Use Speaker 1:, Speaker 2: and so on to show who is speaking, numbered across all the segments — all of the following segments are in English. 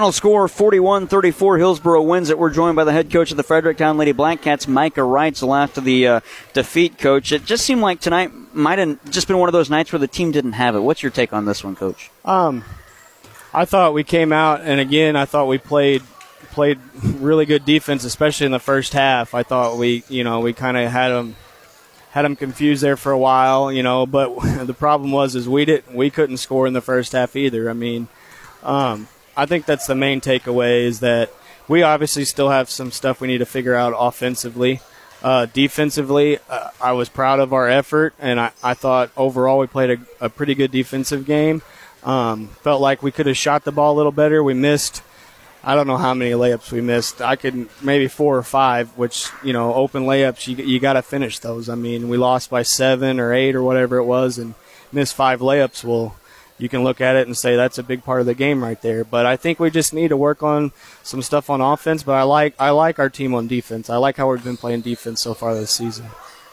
Speaker 1: Final score 41 34. Hillsboro wins it. We're joined by the head coach of the Fredericktown Lady Blackcats, Micah Reutzel, after the uh, defeat, coach. It just seemed like tonight might have just been one of those nights where the team didn't have it. What's your take on this one, coach?
Speaker 2: Um, I thought we came out, and again, I thought we played played really good defense, especially in the first half. I thought we, you know, we kind of had them had them confused there for a while, you know. But the problem was is we didn't we couldn't score in the first half either. I mean, um, I think that's the main takeaway is that we obviously still have some stuff we need to figure out offensively. Uh, defensively, uh, I was proud of our effort, and I, I thought overall we played a, a pretty good defensive game. Um, felt like we could have shot the ball a little better. We missed, I don't know how many layups we missed. I could maybe four or five, which you know, open layups you you got to finish those. I mean, we lost by seven or eight or whatever it was, and missed five layups. Well, you can look at it and say that's a big part of the game right there. But I think we just need to work on some stuff on offense. But I like I like our team on defense. I like how we've been playing defense so far this season.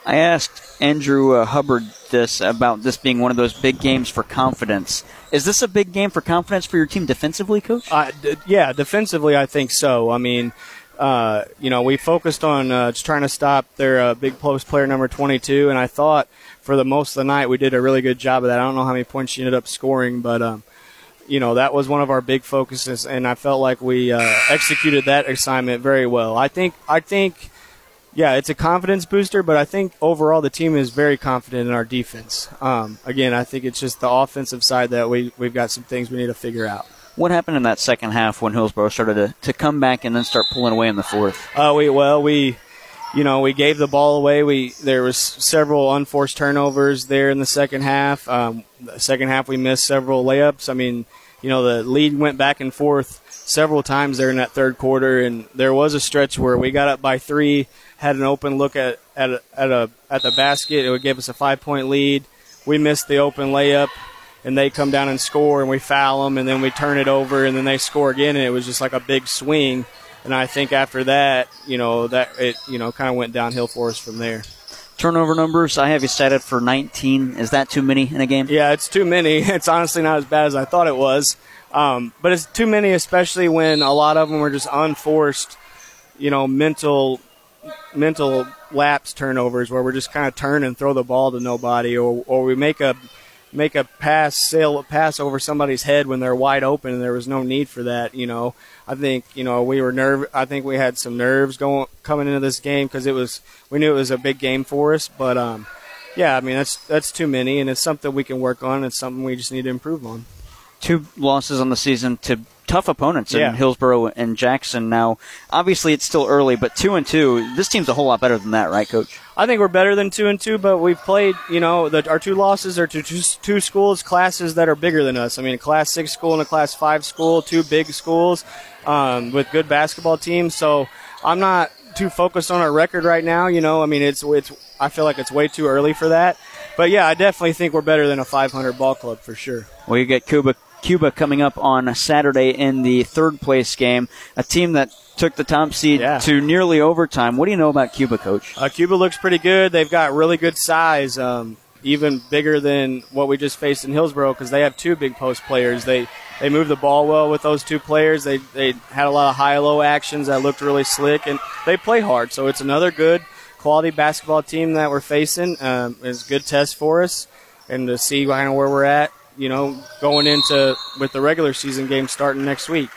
Speaker 1: I asked Andrew uh, Hubbard this about this being one of those big games for confidence. Is this a big game for confidence for your team defensively, coach?
Speaker 2: Uh, d- yeah, defensively, I think so. I mean, uh, you know, we focused on uh, just trying to stop their uh, big post player number 22, and I thought for the most of the night we did a really good job of that. I don't know how many points she ended up scoring, but um, you know that was one of our big focuses, and I felt like we uh, executed that assignment very well. I think I think yeah, it's a confidence booster, but I think overall the team is very confident in our defense. Um, again, I think it's just the offensive side that we we've got some things we need to figure out.
Speaker 1: What happened in that second half when Hillsboro started to, to come back and then start pulling away in the fourth?
Speaker 2: Uh, we well we you know, we gave the ball away. We there was several unforced turnovers there in the second half. Um, the second half, we missed several layups. I mean, you know, the lead went back and forth several times there in that third quarter, and there was a stretch where we got up by three, had an open look at at a, at a at the basket. It would give us a five point lead. We missed the open layup, and they come down and score, and we foul them, and then we turn it over, and then they score again, and it was just like a big swing and I think after that, you know, that it you know kind of went downhill for us from there.
Speaker 1: Turnover numbers, I have you set it for 19. Is that too many in a game?
Speaker 2: Yeah, it's too many. It's honestly not as bad as I thought it was, um, but it's too many, especially when a lot of them were just unforced, you know, mental mental lapse turnovers where we're just kind of turn and throw the ball to nobody, or or we make a make a pass sail pass over somebody's head when they're wide open and there was no need for that you know. I think you know we were nerve i think we had some nerves going coming into this game because it was we knew it was a big game for us but um yeah i mean that's that's too many and it's something we can work on it's something we just need to improve on.
Speaker 1: Two losses on the season to tough opponents in
Speaker 2: Yeah.
Speaker 1: Hillsboro and Jackson. Now, obviously, it's still early, but two and two. This team's a whole lot better than that, right, Coach?
Speaker 2: I think we're better than two and two, but we've played. You know, the, our two losses are to two, two schools, classes that are bigger than us. I mean, a class six school and a class five school, two big schools um, with good basketball teams. So I'm not too focused on our record right now. You know, I mean, it's it's. I feel like it's way too early for that. But yeah, I definitely think we're better than a 500 ball club for sure.
Speaker 1: Well, you get Cuba, Cuba coming up on Saturday in the third place game, a team that took the top seed
Speaker 2: Yeah.
Speaker 1: to nearly overtime. What do you know about Cuba, Coach?
Speaker 2: Uh, Cuba looks pretty good. They've got really good size, um, even bigger than what we just faced in Hillsboro because they have two big post players. They they move the ball well with those two players. They they had a lot of high low actions that looked really slick, and they play hard. So it's another good quality basketball team that we're facing. Um, it's a good test for us, and to see kind of where we're at. You know, going into with the regular season game starting next week.